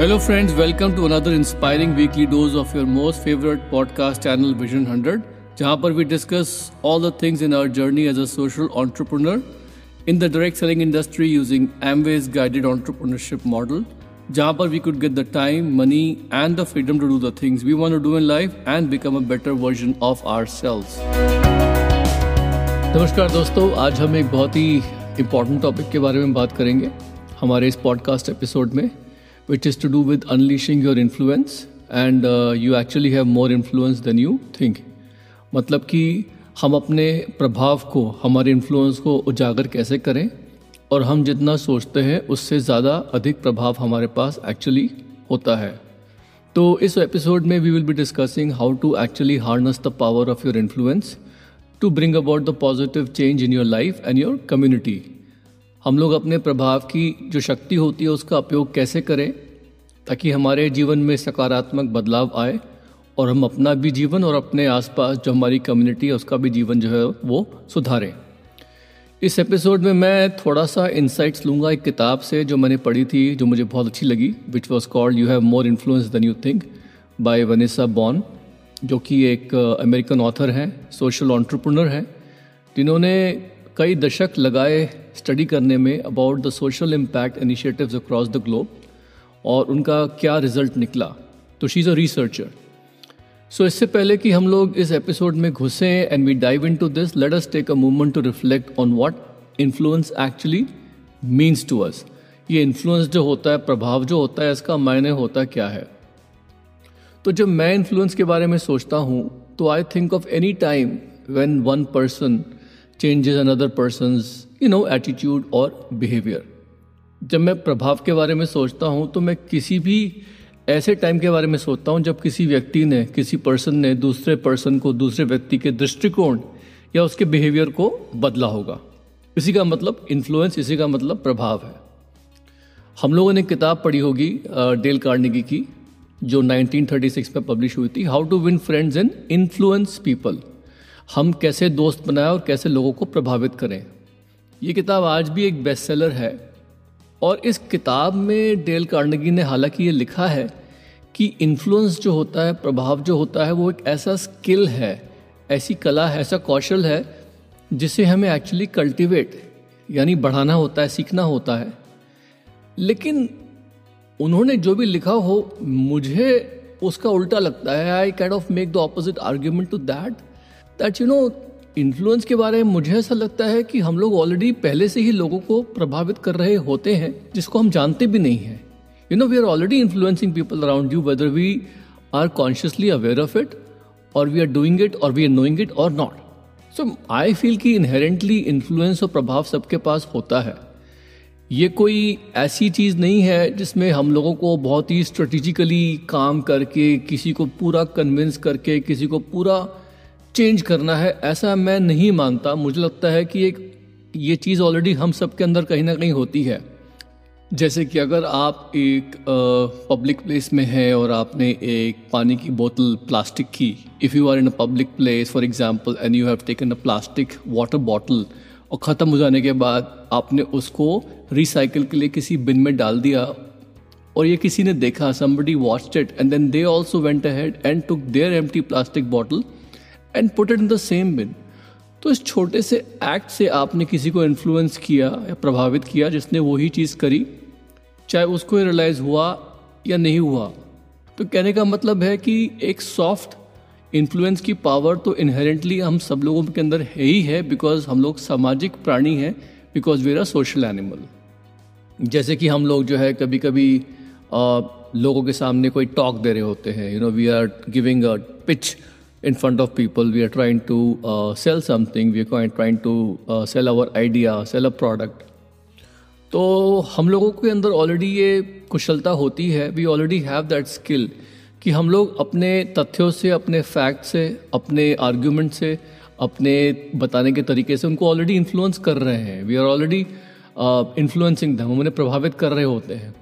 Hello friends welcome to another inspiring weekly dose of your most favourite podcast channel vision hundred जहाँ पर we discuss all the things in our journey as a social entrepreneur in the direct selling industry using Amway's guided entrepreneurship model जहाँ पर we could get the time money and the freedom to do the things we want to do in life and become a better version of our selves नमस्कार दोस्तों, आज हम एक बहुत ही important topic के बारे में बात करेंगे हमारे इस पॉडकास्ट एपिसोड में। Which is to do with unleashing your influence uh, you actually have more influence than you think. मतलब कि हम अपने प्रभाव को हमारे इन्फ्लुएंस को उजागर कैसे करें और हम जितना सोचते हैं उससे ज़्यादा अधिक प्रभाव हमारे पास एक्चुअली होता है। तो इस एपिसोड में we will be discussing how to actually harness the power of your influence to bring about the positive change in your life and your community हम लोग अपने प्रभाव की जो शक्ति होती है, उसका उपयोग कैसे करें ताकि हमारे जीवन में सकारात्मक बदलाव आए और हम अपना भी जीवन और अपने आसपास जो हमारी कम्युनिटी है, उसका भी जीवन जो है, वो सुधारें। इस एपिसोड में मैं थोड़ा सा इंसाइट्स लूँगा एक किताब से जो मैंने पढ़ी थी, जो मुझे बहुत अच्छी लगी which was called you have more influence than you think by Vanessa Bohns जो कि एक अमेरिकन ऑथर हैं सोशल ऑन्टरप्रनर हैं, जिन्होंने कई दशक लगाए स्टडी करने में about the social impact initiatives across the globe और उनका क्या रिज़ल्ट निकला? तो she is a researcher so इससे पहले कि हम लोग इस एपिसोड में घुसे and we dive into this let us take a movement to reflect on what influence actually means to us ये इन्फ्लुएंस जो होता है, प्रभाव जो होता है, इसका मायने होता क्या है? तो जब मैं इन्फ्लुएंस के बारे में सोचता हूँ तो I think of any time when one person changes another person you know attitude और बिहेवियर जब मैं प्रभाव के बारे में सोचता हूँ तो मैं किसी भी ऐसे टाइम के बारे में सोचता हूँ, जब किसी व्यक्ति ने, किसी पर्सन ने दूसरे पर्सन को, दूसरे व्यक्ति के दृष्टिकोण या उसके बिहेवियर को बदला होगा। इसी का मतलब इन्फ्लुएंस इसी का मतलब प्रभाव है। हम लोगों ने किताब पढ़ी होगी डेल कार्निगी की, जो 1936 में पब्लिश हुई थी how to win friends and influence people हम कैसे दोस्त बनाएँ और कैसे लोगों को प्रभावित करें। ये किताब आज भी एक बेस्ट सेलर है और इस किताब में डेल कार्नगी ने हालाँकि ये लिखा है कि इन्फ्लुएंस जो होता है, प्रभाव जो होता है, वो एक ऐसा स्किल है, ऐसी कला है, ऐसा कौशल है, जिसे हमें एक्चुअली कल्टीवेट यानी बढ़ाना होता है, सीखना होता है। लेकिन उन्होंने जो भी लिखा हो, मुझे उसका उल्टा लगता है। I kind of make the opposite argument to that that you know influence के बारे में मुझे ऐसा लगता है कि हम लोग ऑलरेडी पहले से ही लोगों को प्रभावित कर रहे होते हैं, जिसको हम जानते भी नहीं हैं। You know we are already influencing people around you whether we are consciously aware of it और वी आर डूइंग इट और वी आर नोइंग इट और नॉट सो आई फील कि इनहेरेंटली इन्फ्लुएंस और प्रभाव सबके पास होता है। ये कोई ऐसी चीज़ नहीं है जिसमें हम लोगों को बहुत ही स्ट्रेटेजिकली काम करके, किसी को पूरा कन्विंस करके, किसी को पूरा चेंज करना है, ऐसा मैं नहीं मानता। मुझे लगता है कि एक, ये चीज़ ऑलरेडी हम सब के अंदर कहीं ना कहीं होती है। जैसे कि अगर आप एक पब्लिक प्लेस में हैं और आपने एक पानी की बोतल प्लास्टिक की। If you are in a public place for example and you have taken a plastic water bottle और ख़त्म हो जाने के बाद आपने उसको रिसाइकिल के लिए किसी बिन में डाल दिया और ये किसी ने देखा somebody watched it and then they also went ahead and took their empty plastic bottle and put it in the same bin तो इस छोटे से एक्ट से आपने किसी को इन्फ्लुएंस किया या प्रभावित किया जिसने वही चीज़ करी चाहे उसको रियलाइज़ हुआ या नहीं हुआ। तो कहने का मतलब है कि एक सॉफ्ट इन्फ्लुएंस की पावर तो इनहेरेंटली हम सब लोगों के अंदर है ही है बिकॉज़ हम लोग सामाजिक प्राणी हैं because we are social animal जैसे कि हम लोग जो है कभी कभी आ, लोगों के सामने कोई टॉक दे रहे होते हैं you know we are giving a pitch in front of people. We are trying to uh, sell something. We are trying to uh, sell our idea, sell a product. तो हम लोगों के अंदर already ये कुशलता होती है we already have that skill कि हम लोग अपने तथ्यों से अपने फैक्ट से अपने आर्ग्यूमेंट से अपने बताने के तरीके से उनको ऑलरेडी इन्फ्लुएंस कर रहे हैं वी आर ऑलरेडी इन्फ्लुएंसिंग हम उन्हें प्रभावित कर रहे होते हैं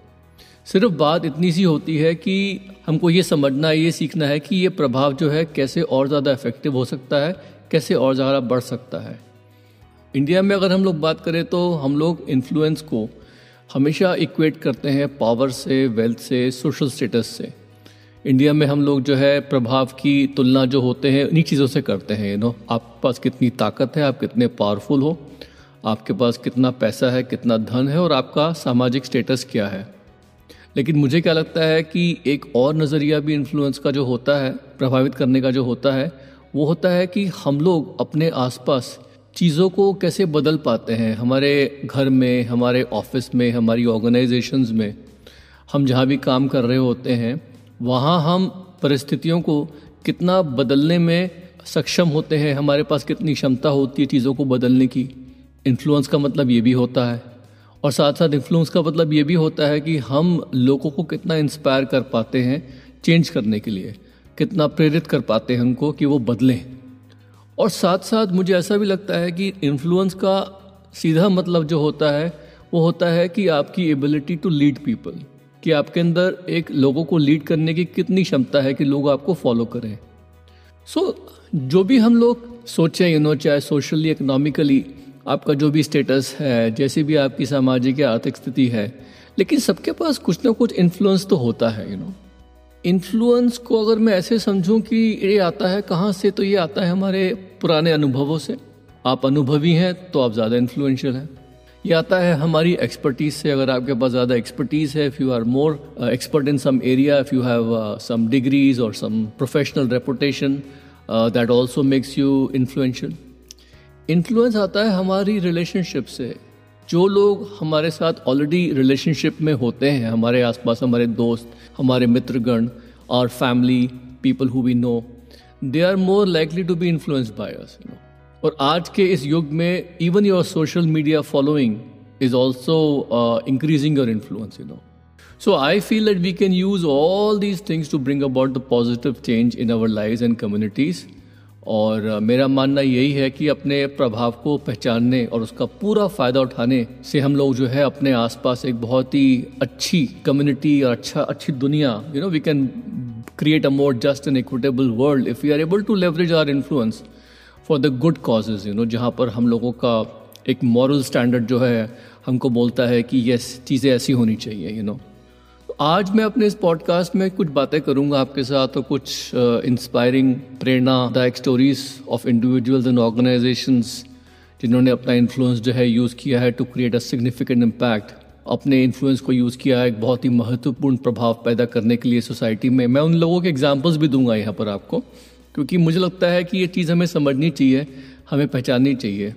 सिर्फ़ बात इतनी सी होती है कि हमको ये समझना है ये सीखना है कि ये प्रभाव जो है कैसे और ज़्यादा इफ़ेक्टिव हो सकता है, कैसे और ज़्यादा बढ़ सकता है। इंडिया में अगर हम लोग बात करें तो हम लोग इन्फ्लुएंस को हमेशा इक्वेट करते हैं पावर से वेल्थ से सोशल स्टेटस से। इंडिया में हम लोग जो है प्रभाव की तुलना जो होते हैं इन्हीं चीज़ों से करते हैं यू नो आपके पास कितनी ताकत है, आप कितने पावरफुल हो, आपके पास कितना पैसा है, कितना धन है और आपका सामाजिक स्टेटस क्या है। लेकिन मुझे क्या लगता है कि एक और नज़रिया भी इन्फ्लुएंस का जो होता है, प्रभावित करने का जो होता है, वो होता है कि हम लोग अपने आसपास चीज़ों को कैसे बदल पाते हैं। हमारे घर में, हमारे ऑफ़िस में, हमारी ऑर्गेनाइजेशंस में, हम जहाँ भी काम कर रहे होते हैं, वहाँ हम परिस्थितियों को कितना बदलने में सक्षम होते हैं, हमारे पास कितनी क्षमता होती है चीज़ों को बदलने की। इन्फ्लुएंस का मतलब ये भी होता है। और साथ साथ इन्फ्लुएंस का मतलब ये भी होता है कि हम लोगों को कितना इंस्पायर कर पाते हैं चेंज करने के लिए कितना प्रेरित कर पाते हैं उनको कि वो बदलें। और साथ साथ मुझे ऐसा भी लगता है कि इन्फ्लुएंस का सीधा मतलब जो होता है वो होता है कि आपकी एबिलिटी टू लीड पीपल कि आपके अंदर एक लोगों को लीड करने की कितनी क्षमता है कि लोग आपको फॉलो करें। सो so, जो भी हम लोग सोचें यू नो चाहे सोशली इकोनॉमिकली आपका जो भी स्टेटस है, जैसी भी आपकी सामाजिक या आर्थिक स्थिति है, लेकिन सबके पास कुछ ना कुछ इन्फ्लुएंस तो होता है यू नो इन्फ्लुएंस को अगर मैं ऐसे समझूं कि ये आता है कहाँ से तो ये आता है हमारे पुराने अनुभवों से। आप अनुभवी हैं तो आप ज़्यादा इन्फ्लुएंशियल हैं। ये आता है हमारी एक्सपर्टीज से, अगर आपके पास ज़्यादा एक्सपर्टीज है if you are more expert in some area if you have some degrees और some professional reputation that also makes you influential influence आता है हमारी रिलेशनशिप से। जो लोग हमारे साथ ऑलरेडी रिलेशनशिप में होते हैं, हमारे आसपास हमारे दोस्त, हमारे मित्रगण और family people who we know they are more likely to be influence by us no और आज के इस युग में even your social media following is also increasing your influence you know so I feel that we can use all these things to bring about the positive change in our life and communities और मेरा मानना यही है कि अपने प्रभाव को पहचानने और उसका पूरा फ़ायदा उठाने से हम लोग जो है अपने आसपास एक बहुत ही अच्छी कम्युनिटी और अच्छा अच्छी दुनिया you know we can create a more just and equitable world if we are able to leverage our influence for the good causes you know जहाँ पर हम लोगों का एक मॉरल स्टैंडर्ड जो है, हमको बोलता है कि यस चीज़ें ऐसी होनी चाहिए यू you नो know? आज मैं अपने इस पॉडकास्ट में कुछ बातें करूँगा आपके साथ और कुछ इंस्पायरिंग प्रेरणादायक stories of individuals and organisations जिन्होंने अपना इन्फ्लुएंस जो है यूज़ किया है to create a significant impact अपने इन्फ्लुएंस को यूज़ किया है एक बहुत ही महत्वपूर्ण प्रभाव पैदा करने के लिए सोसाइटी में। मैं उन लोगों के एग्जाम्पल्स भी दूँगा यहाँ पर आपको, क्योंकि मुझे लगता है कि ये चीज़ हमें समझनी चाहिए, हमें पहचाननी चाहिए।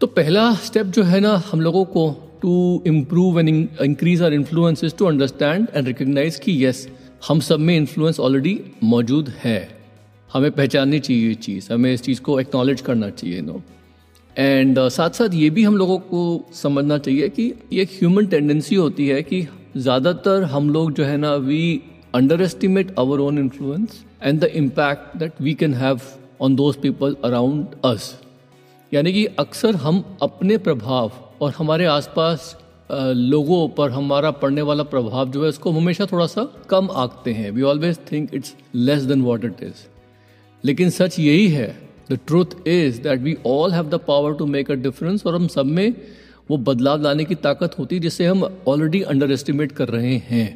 तो पहला स्टेप जो है ना, हम लोगों को to improve and increase our influence to understand and recognise कि यस हम सब में इन्फ्लुएंस ऑलरेडी मौजूद है। हमें पहचाननी चाहिए ये चीज़ हमें इस चीज़ को एक्नॉलेज करना चाहिए नो एंड uh, साथ साथ ये भी हम लोगों को समझना चाहिए कि ये ह्यूमन टेंडेंसी होती है कि ज़्यादातर हम लोग जो है ना we underestimate our own influence and the impact that we can have on those people around us यानी कि अक्सर हम अपने प्रभाव और हमारे आसपास लोगों पर हमारा पड़ने वाला प्रभाव जो है, उसको हमेशा थोड़ा सा कम आंकते हैं। We always think it's less than what it is लेकिन सच यही है the truth is that we all have the power to make a difference और हम सब में वो बदलाव लाने की ताकत होती है, जिसे हम ऑलरेडी अंडर एस्टिमेट कर रहे हैं।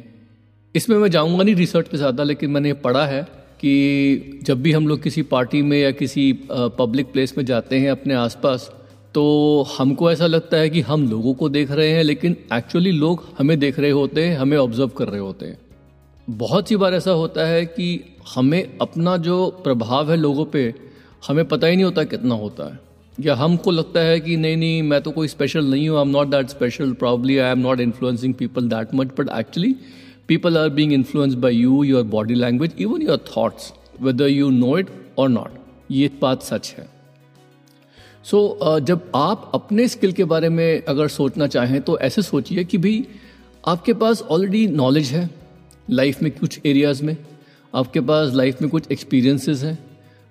इसमें मैं जाऊँगा नहीं रिसर्च पे ज़्यादा, लेकिन मैंने पढ़ा है कि जब भी हम लोग किसी पार्टी में या किसी पब्लिक प्लेस में जाते हैं अपने आसपास तो हमको ऐसा लगता है कि हम लोगों को देख रहे हैं, लेकिन एक्चुअली लोग हमें देख रहे होते हैं, हमें ऑब्ज़र्व कर रहे होते हैं। बहुत सी बार ऐसा होता है कि हमें अपना जो प्रभाव है लोगों पे, हमें पता ही नहीं होता कितना होता है। या हमको लगता है कि नहीं नहीं, मैं तो कोई स्पेशल नहीं हूँ I am not that special probably I am not influencing people that much but actually people are being influence by you your body language even your thoughts whether you know it और not ये बात सच है। So so, uh, जब आप अपने skill के बारे में अगर सोचना चाहें तो ऐसे सोचिए कि भाई आपके पास ऑलरेडी नॉलेज है लाइफ में कुछ एरियाज़ में आपके पास लाइफ में कुछ एक्सपीरियंसेस हैं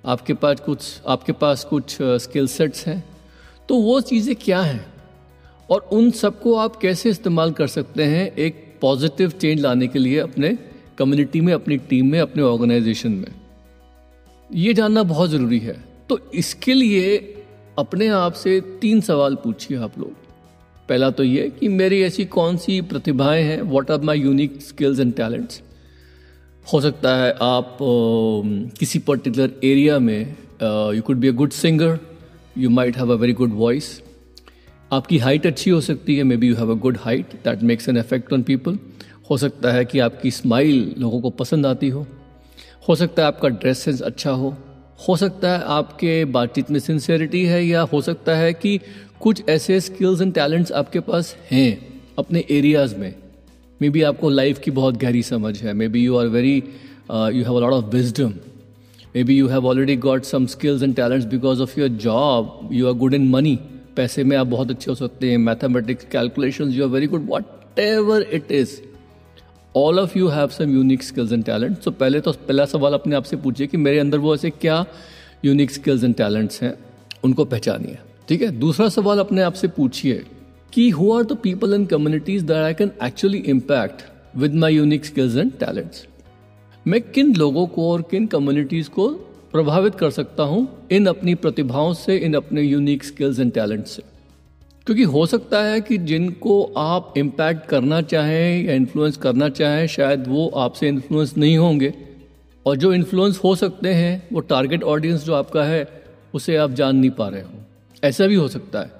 आपके पास कुछ आपके पास कुछ स्किल uh, सेट्स हैं तो वो चीज़ें क्या हैं? और उन सबको आप कैसे इस्तेमाल कर सकते हैं एक पॉजिटिव चेंज लाने के लिए अपने कम्युनिटी में अपनी टीम में अपने ऑर्गेनाइजेशन में? ये जानना बहुत ज़रूरी है। तो इसके लिए अपने आप से तीन सवाल पूछिए आप लोग। पहला तो ये कि मेरी ऐसी कौन सी प्रतिभाएँ हैं? What are my unique skills and talents हो सकता है आप uh, किसी पर्टिकुलर एरिया में you could be a good singer you might have a very good voice आपकी हाइट अच्छी हो सकती है maybe you have a good height that makes an effect on people हो सकता है कि आपकी स्माइल लोगों को पसंद आती हो। हो सकता है आपका ड्रेस सेंस अच्छा हो। हो सकता है आपके बातचीत में सिंसेरिटी है या हो सकता है कि कुछ ऐसे स्किल्स एंड टैलेंट्स आपके पास हैं अपने एरियाज़ में। मे बी आपको लाइफ की बहुत गहरी समझ है। Maybe you are very you have lot of wisdom maybe you have already got some skills and talents because of your job you are good in money पैसे में आप बहुत अच्छे हो सकते हैं। Mathematics calculation you are very good whatever it is all of you have some unique skills and talent so पहले तो पहला सवाल अपने आप से पूछिए कि मेरे अंदर वो ऐसे क्या यूनिक स्किल्स एंड टैलेंट्स हैं? उनको पहचानिए, ठीक है? दूसरा सवाल अपने आप से पूछिए कि who are the people and communities that I can actually impact with my unique skills and talents मैं किन लोगों को और किन कम्युनिटीज को प्रभावित कर सकता हूँ इन अपनी प्रतिभाओं से, इन अपने यूनिक स्किल्स एंड टैलेंट से? क्योंकि हो सकता है कि जिनको आप इम्पैक्ट करना चाहें या इन्फ्लुएंस करना चाहें, शायद वो आपसे इन्फ्लुएंस नहीं होंगे। और जो इन्फ्लुएंस हो सकते हैं, वो टारगेट ऑडियंस जो आपका है, उसे आप जान नहीं पा रहे हो। ऐसा भी हो सकता है।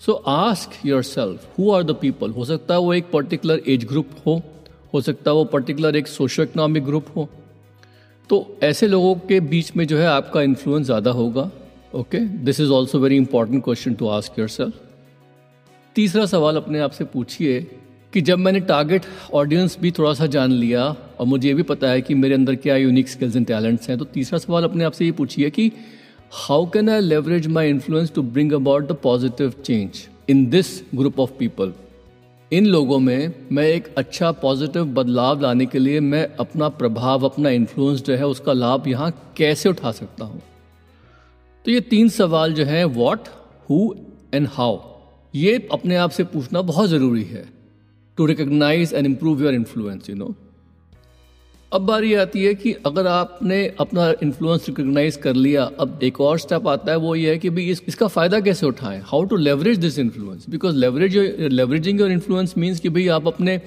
So ask yourself who are the people हो सकता है वो एक पर्टिकुलर एज ग्रुप हो हो सकता है वो पर्टिकुलर एक सोशो इकोनॉमिक ग्रुप हो। तो ऐसे लोगों के बीच में जो है आपका इन्फ्लुएंस ज़्यादा होगा okay this is also very important question to ask yourself तीसरा सवाल अपने आप से पूछिए कि जब मैंने टारगेट ऑडियंस भी थोड़ा सा जान लिया और मुझे ये भी पता है कि मेरे अंदर क्या यूनिक स्किल्स एंड टैलेंट्स हैं तो तीसरा सवाल अपने आप से ये पूछिए कि how can I leverage my influence to bring about the positive change in this group of people इन लोगों में मैं एक अच्छा पॉजिटिव बदलाव लाने के लिए मैं अपना प्रभाव, अपना इन्फ्लुएंस जो है, उसका लाभ यहाँ कैसे उठा सकता हूँ? तो ये तीन सवाल जो हैं वॉट हु एंड हाउ ये अपने आप से पूछना बहुत ज़रूरी है। To recognise and improve your influence you know अब बारी आती है कि अगर आपने अपना इन्फ्लुएंस रिकोगनाइज कर लिया अब एक और स्टेप आता है वो ये है कि भाई इस, इसका फ़ायदा कैसे उठाएँ? How to leverage this influence because leverage leveraging your influence means कि भाई आप अपने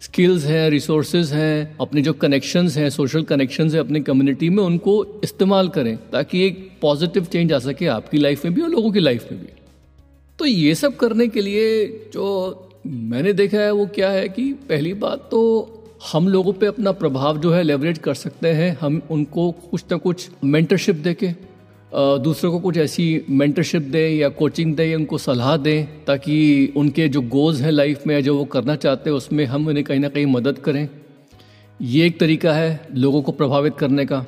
स्किल्स हैं रिसोर्सेज हैं अपने जो कनेक्शंस हैं सोशल कनेक्शंस हैं अपनी कम्युनिटी में उनको इस्तेमाल करें ताकि एक पॉजिटिव चेंज आ सके आपकी लाइफ में भी और लोगों की लाइफ में भी। तो ये सब करने के लिए जो मैंने देखा है, वो क्या है कि पहली बात तो हम लोगों पे अपना प्रभाव जो है लेवरेज कर सकते हैं। हम उनको कुछ ना कुछ मेंटरशिप दे के दूसरों को कुछ ऐसी मेंटरशिप दें या कोचिंग दें या उनको सलाह दें, ताकि उनके जो गोल्स हैं लाइफ में जो वो करना चाहते हैं, उसमें हम उन्हें कहीं ना कहीं मदद करें। ये एक तरीका है लोगों को प्रभावित करने का।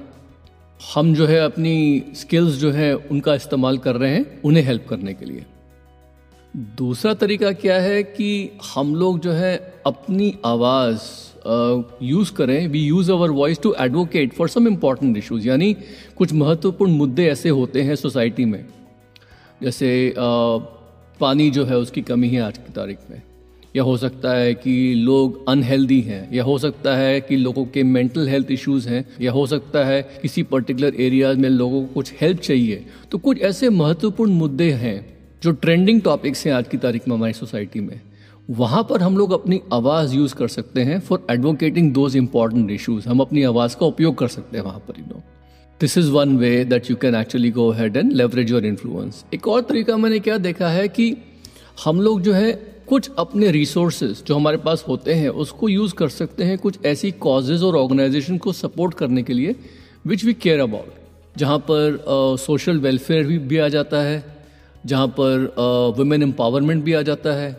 हम जो है अपनी स्किल्स जो है, उनका इस्तेमाल कर रहे हैं उन्हें हेल्प करने के लिए। दूसरा तरीका क्या है कि हम लोग जो है अपनी आवाज़ यूज़ करें। We use our voice to advocate for some important issues यानी कुछ महत्वपूर्ण मुद्दे ऐसे होते हैं सोसाइटी में। जैसे पानी जो है उसकी कमी है आज की तारीख में। या हो सकता है कि लोग अनहेल्दी हैं। या हो सकता है कि लोगों के मेंटल हेल्थ इश्यूज़ हैं। या हो सकता है किसी पर्टिकुलर एरियाज़ में लोगों को कुछ हेल्प चाहिए। तो कुछ ऐसे महत्वपूर्ण मुद्दे हैं जो ट्रेंडिंग टॉपिक्स हैं आज की तारीख में हमारी सोसाइटी में वहाँ पर हम लोग अपनी आवाज़ यूज़ कर सकते हैं for advocating those important issues हम अपनी आवाज़ का उपयोग कर सकते हैं वहाँ पर you know this is one way that you can actually go ahead and leverage your influence एक और तरीका मैंने क्या देखा है कि हम लोग जो है कुछ अपने रिसोर्सेज जो हमारे पास होते हैं उसको यूज़ कर सकते हैं कुछ ऐसी कॉजेज और ऑर्गेनाइजेशन को सपोर्ट करने के लिए विच वी केयर अबाउट जहाँ पर सोशल uh, वेलफेयर भी, भी आ जाता है। जहाँ पर वुमेन एम्पावरमेंट भी आ जाता है,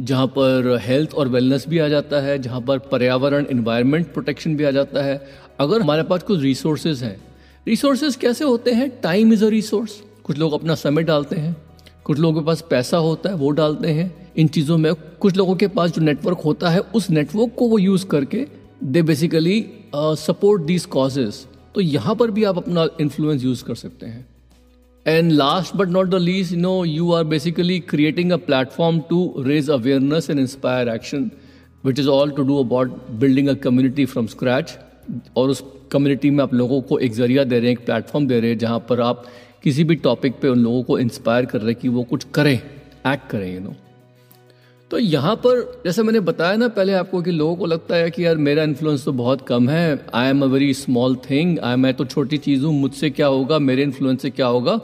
जहाँ पर हेल्थ और वेलनेस भी आ जाता है, जहाँ पर पर्यावरण इन्वायरमेंट प्रोटेक्शन भी आ जाता है। अगर हमारे पास कुछ रिसोर्सेज हैं रिसोर्सेज कैसे होते हैं? टाइम इज़ अ रिसोर्स कुछ लोग अपना समय डालते हैं, कुछ लोगों के पास पैसा होता है, वो डालते हैं। इन चीज़ों में कुछ लोगों के पास जो नेटवर्क होता है, उस नेटवर्क को वो यूज़ करके they basically support these causes तो यहाँ पर भी आप अपना इन्फ्लुएंस यूज़ कर सकते हैं। And last but not the least, you know, you are basically creating a platform to raise awareness and inspire action, which is all to do about building a community from scratch. और उस community में आप लोगों को एक ज़रिया दे रहे हैं एक प्लेटफॉर्म दे रहे हैं जहाँ पर आप किसी भी टॉपिक पे उन लोगों को इंस्पायर कर रहे हैं कि वो कुछ करें एक्ट करें यू नो तो यहाँ पर, जैसे मैंने बताया ना पहले आपको कि लोगों को लगता है कि यार मेरा इन्फ्लुएंस तो बहुत कम है I am a very small thing I मैं तो छोटी चीज़ हूँ, मुझसे क्या होगा, मेरे इन्फ्लुएंस से क्या होगा?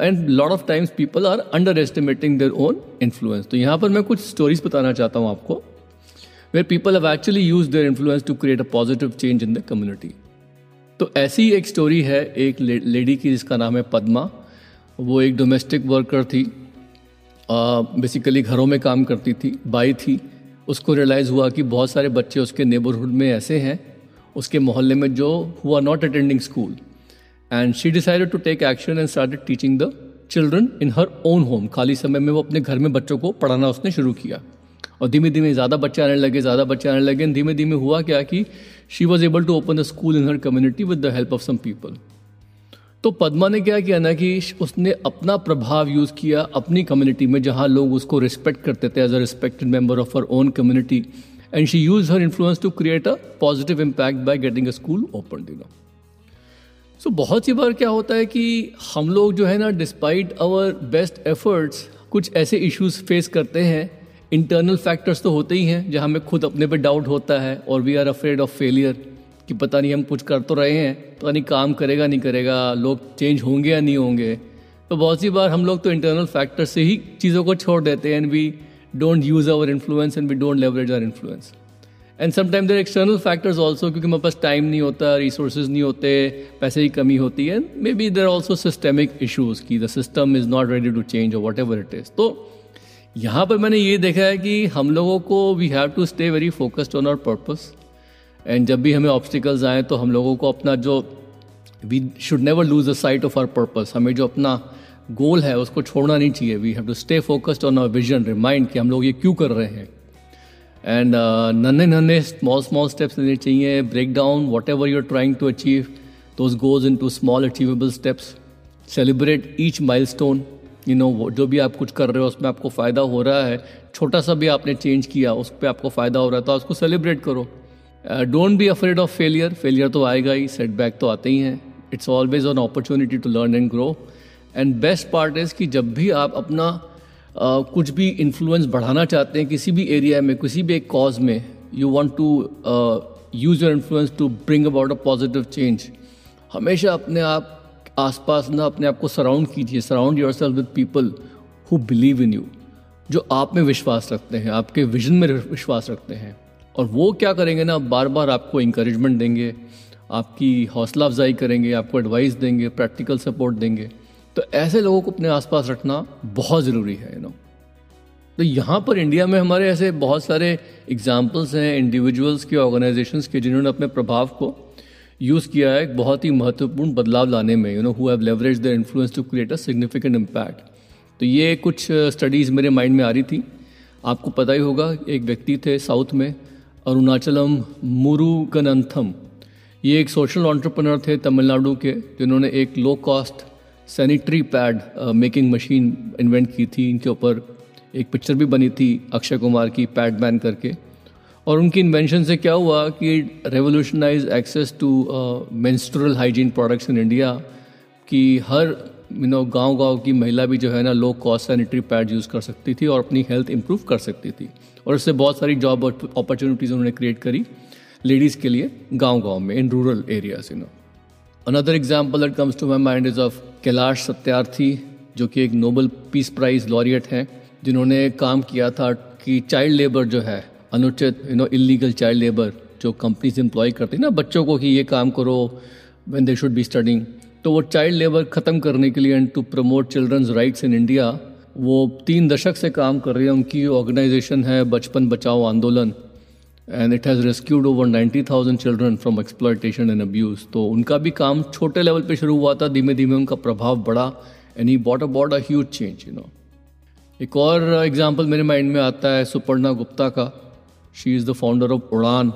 And lot of times people are underestimating their own influence तो यहाँ पर मैं कुछ स्टोरीज बताना चाहता हूँ आपको where people have actually use their influence to create a positive change in the community तो ऐसी एक स्टोरी है, एक लेडी की, जिसका नाम है पद्मा, वो एक डोमेस्टिक वर्कर थी। बेसिकली घरों में काम करती थी, बाई थी। उसको रियलाइज़ हुआ कि बहुत सारे बच्चे उसके नेबरहुड में ऐसे हैं, उसके मोहल्ले में जो who are not attending school and she decided to take action and started teaching the children in her own home खाली समय में वो अपने घर में बच्चों को पढ़ाना उसने शुरू किया। और धीमे धीमे ज़्यादा बच्चे आने लगे, ज़्यादा बच्चे आने लगे। धीमे धीमे हुआ क्या कि she was able to open the school in her community with the help of some people तो पद्मा ने क्या किया ना कि उसने अपना प्रभाव यूज़ किया अपनी कम्युनिटी में, जहाँ लोग उसको रिस्पेक्ट करते थे as a respected member of her own community and she use her influence to create a positive impact by getting a school open you know so बहुत सी बार क्या होता है कि हम लोग जो है ना डिस्पाइट आवर बेस्ट एफर्ट्स कुछ ऐसे इश्यूज़ फेस करते हैं। इंटरनल फैक्टर्स तो होते ही हैं, जहाँ हमें खुद अपने पे डाउट होता है और we are afraid of failure कि पता नहीं हम कुछ कर तो रहे हैं, पता नहीं काम करेगा, नहीं करेगा, लोग चेंज होंगे या नहीं होंगे। तो बहुत सी बार हम लोग तो इंटरनल फैक्टर से ही चीज़ों को छोड़ देते हैं and we don't use our influence and we don't leverage our influence and sometime there external factors also क्योंकि हमारे पास टाइम नहीं होता रिसोर्सेज नहीं होते, पैसे की कमी होती है maybe there also systemic issues की the system is not ready to change और वट एवर इट इज़ तो यहाँ पर मैंने ये देखा है कि हम लोगों को we have to stay very focused on our purpose and जब भी हमें ऑब्स्टिकल्स आए तो हम लोगों को अपना जो we should never lose the sight of our purpose हमें जो अपना गोल है उसको छोड़ना नहीं चाहिए. We have to stay focused on our vision remind कि हम लोग ये क्यों कर रहे हैं. एंड नन्हे नन्हे स्मॉल स्मॉल स्टेप्स लेने चाहिए break down whatever you are trying to achieve those goals into small achievable steps celebrate each milestone you know जो भी आप कुछ कर रहे हो, उसमें आपको फ़ायदा हो रहा है. छोटा सा भी आपने चेंज किया, उस पर आपको फ़ायदा हो रहा है तो उसको सेलिब्रेट करो. Don't be afraid of failure failure तो आएगा ही सेटबैक तो आते ही हैं. It's always on opportunity to learn and grow and best part is कि जब भी आप अपना uh, कुछ भी इन्फ्लुएंस बढ़ाना चाहते हैं किसी भी एरिया में किसी भी एक कॉज में you want to use your influence to bring about a positive change हमेशा अपने आप आसपास ना अपने आप को सराउंड कीजिए. Surround yourself with people who believe in you जो आप में विश्वास रखते हैं आपके विजन में विश्वास रखते हैं. और वो क्या करेंगे ना बार बार आपको इंकरेजमेंट देंगे, आपकी हौसला अफजाई करेंगे, आपको एडवाइस देंगे प्रैक्टिकल सपोर्ट देंगे। तो ऐसे लोगों को अपने आसपास रखना बहुत ज़रूरी है यू नो तो यहाँ पर इंडिया में हमारे ऐसे बहुत सारे एग्जाम्पल्स हैं इंडिविजुअल्स के ऑर्गेनाइजेशंस के, जिन्होंने अपने प्रभाव को यूज़ किया है एक बहुत ही महत्वपूर्ण बदलाव लाने में you know who have leverage the influence to create a significant impact तो ये कुछ स्टडीज़ मेरे माइंड में आ रही थी। आपको पता ही होगा, एक व्यक्ति थे साउथ में अरुणाचलम मुरुगनंथम। ये एक सोशल ऑन्टरप्रनर थे तमिलनाडु के, जिन्होंने एक low cost sanitary pad making machine invent की थी। इनके ऊपर एक पिक्चर भी बनी थी अक्षय कुमार की पैड मैन करके। और उनकी इन्वेंशन से क्या हुआ कि revolutionise access to menstrual hygiene products in India कि हर यू नो गाँव गाँव की महिला भी जो है ना low cost sanitary pad use कर सकती थी और अपनी हेल्थ इंप्रूव कर सकती थी। और इससे बहुत सारी जॉब अपॉर्चुनिटीज़ उन्होंने क्रिएट करी लेडीज़ के लिए गाँव गाँव में in rural areas you know another example that comes to my mind is of Kailash Satyarthi, जो कि एक नोबल पीस प्राइज लॉरियट हैं, जिन्होंने काम किया था कि चाइल्ड लेबर जो है, अनुचित you know illegal child labour जो कंपनीज़ एम्प्लॉय करती ना, बच्चों को कि ये काम करो when they should be studying तो वो चाइल्ड लेबर ख़त्म करने के लिए and to promote children's rights in India वो तीन दशक से काम कर रही है। उनकी ऑर्गेनाइजेशन है Bachpan Bachao Andolan and it has rescued over ninety thousand children from exploitation and abuse तो उनका भी काम छोटे लेवल पे शुरू हुआ था धीमे धीमे उनका प्रभाव बढ़ा and he bought about a huge change you know एक और एग्ज़ाम्पल मेरे माइंड में आता है सुपर्णा गुप्ता का। She is the founder of Udaan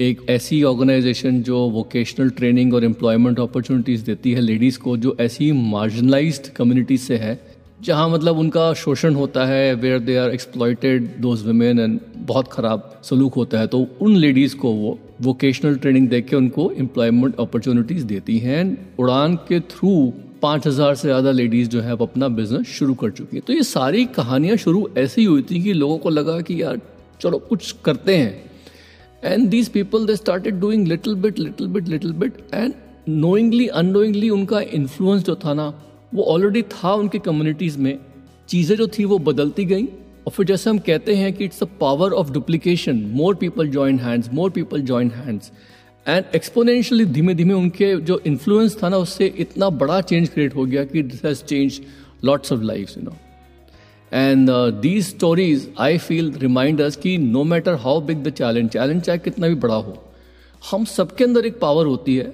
एक ऐसी ऑर्गेनाइजेशन जो वोकेशनल ट्रेनिंग और एम्प्लॉयमेंट अपॉर्चुनिटीज़ देती है लेडीज़ को, जो ऐसी मार्जिनलाइज्ड कम्युनिटी से है, जहाँ मतलब उनका शोषण होता है where they are exploited those women and बहुत ख़राब सलूक होता है तो उन लेडीज़ को वो वोकेशनल ट्रेनिंग दे के उनको एम्प्लॉयमेंट अपॉर्चुनिटीज़ देती हैं उड़ान के थ्रू पाँच हज़ार से ज़्यादा लेडीज़ जो है अब अपना बिज़नेस शुरू कर चुकी हैं। तो ये सारी कहानियाँ शुरू ऐसी हुई थी कि लोगों को लगा कि यार, चलो कुछ करते हैं। And these people they started doing little bit little bit little bit and knowingly unknowingly उनका इन्फ्लुएंस जो था ना, वो ऑलरेडी था उनकी कम्युनिटीज़ में। चीज़ें जो थी वो बदलती गई। और फिर जैसे हम कहते हैं कि it's a power of duplication more people join hands more people join hands and exponentially धीमे धीमे उनके जो इन्फ्लुएंस था ना, उससे इतना बड़ा चेंज क्रिएट हो गया कि this has change lots of life you know and these stories I feel reminders कि no matter how big the challenge challenge चाहे कितना भी बड़ा हो, हम सबके अंदर एक पावर होती है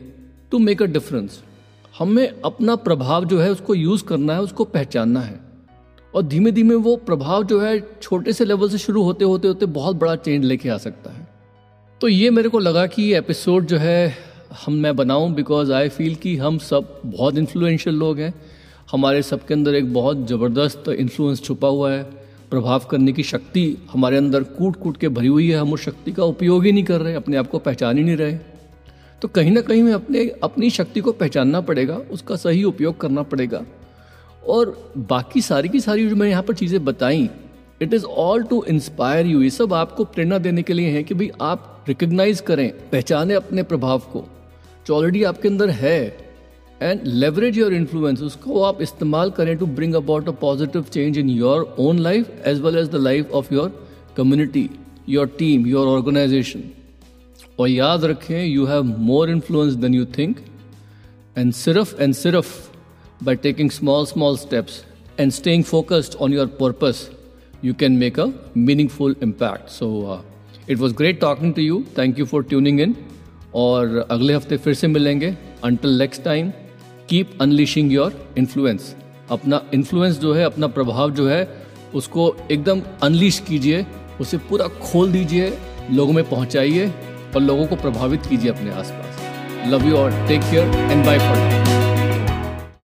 टू मेक अ डिफरेंस हमें अपना प्रभाव जो है उसको यूज़ करना है, उसको पहचानना है। और धीमे धीमे वो प्रभाव जो है छोटे से लेवल से शुरू होते होते होते बहुत बड़ा चेंज लेके आ सकता है। तो ये मेरे को लगा कि एपिसोड जो है हम, मैं बनाऊँ बिकॉज़ आई फील कि हम सब बहुत इन्फ्लुएंशियल लोग हैं। हमारे सबके अंदर एक बहुत ज़बरदस्त इन्फ्लुएंस छुपा हुआ है। प्रभाव करने की शक्ति हमारे अंदर कूट कूट के भरी हुई है। हम उस शक्ति का उपयोग ही नहीं कर रहे, अपने आप को पहचान ही नहीं रहे। तो कहीं ना कहीं में अपने, अपनी शक्ति को पहचानना पड़ेगा, उसका सही उपयोग करना पड़ेगा। और बाकी सारी की सारी जो मैं यहाँ पर चीज़ें बताई it is all to inspire you ये सब आपको प्रेरणा देने के लिए है कि भाई आप रिकग्नाइज करें, पहचाने अपने प्रभाव को। जो ऑलरेडी आपके अंदर है एंड लेवरेज योर इन्फ्लुएंस उसको आप इस्तेमाल करें to bring about a positive change in your own life as well as the life of your community your team your organisation और याद रखें you have more influence than you think and सिर्फ़ and सिर्फ़ by taking small small steps and staying focused on your you can make a meaningful impact. So uh, it was great talking to you. Thank you for tuning in. और अगले हफ़्ते फिर से मिलेंगे until next time keep unleashing your influence अपना influence जो है, अपना प्रभाव जो है, उसको एकदम अनलिश कीजिए, उसे पूरा खोल दीजिए, लोगों में पहुंचाइए और लोगों को प्रभावित कीजिए अपने आसपास। लव यू और take care and bye for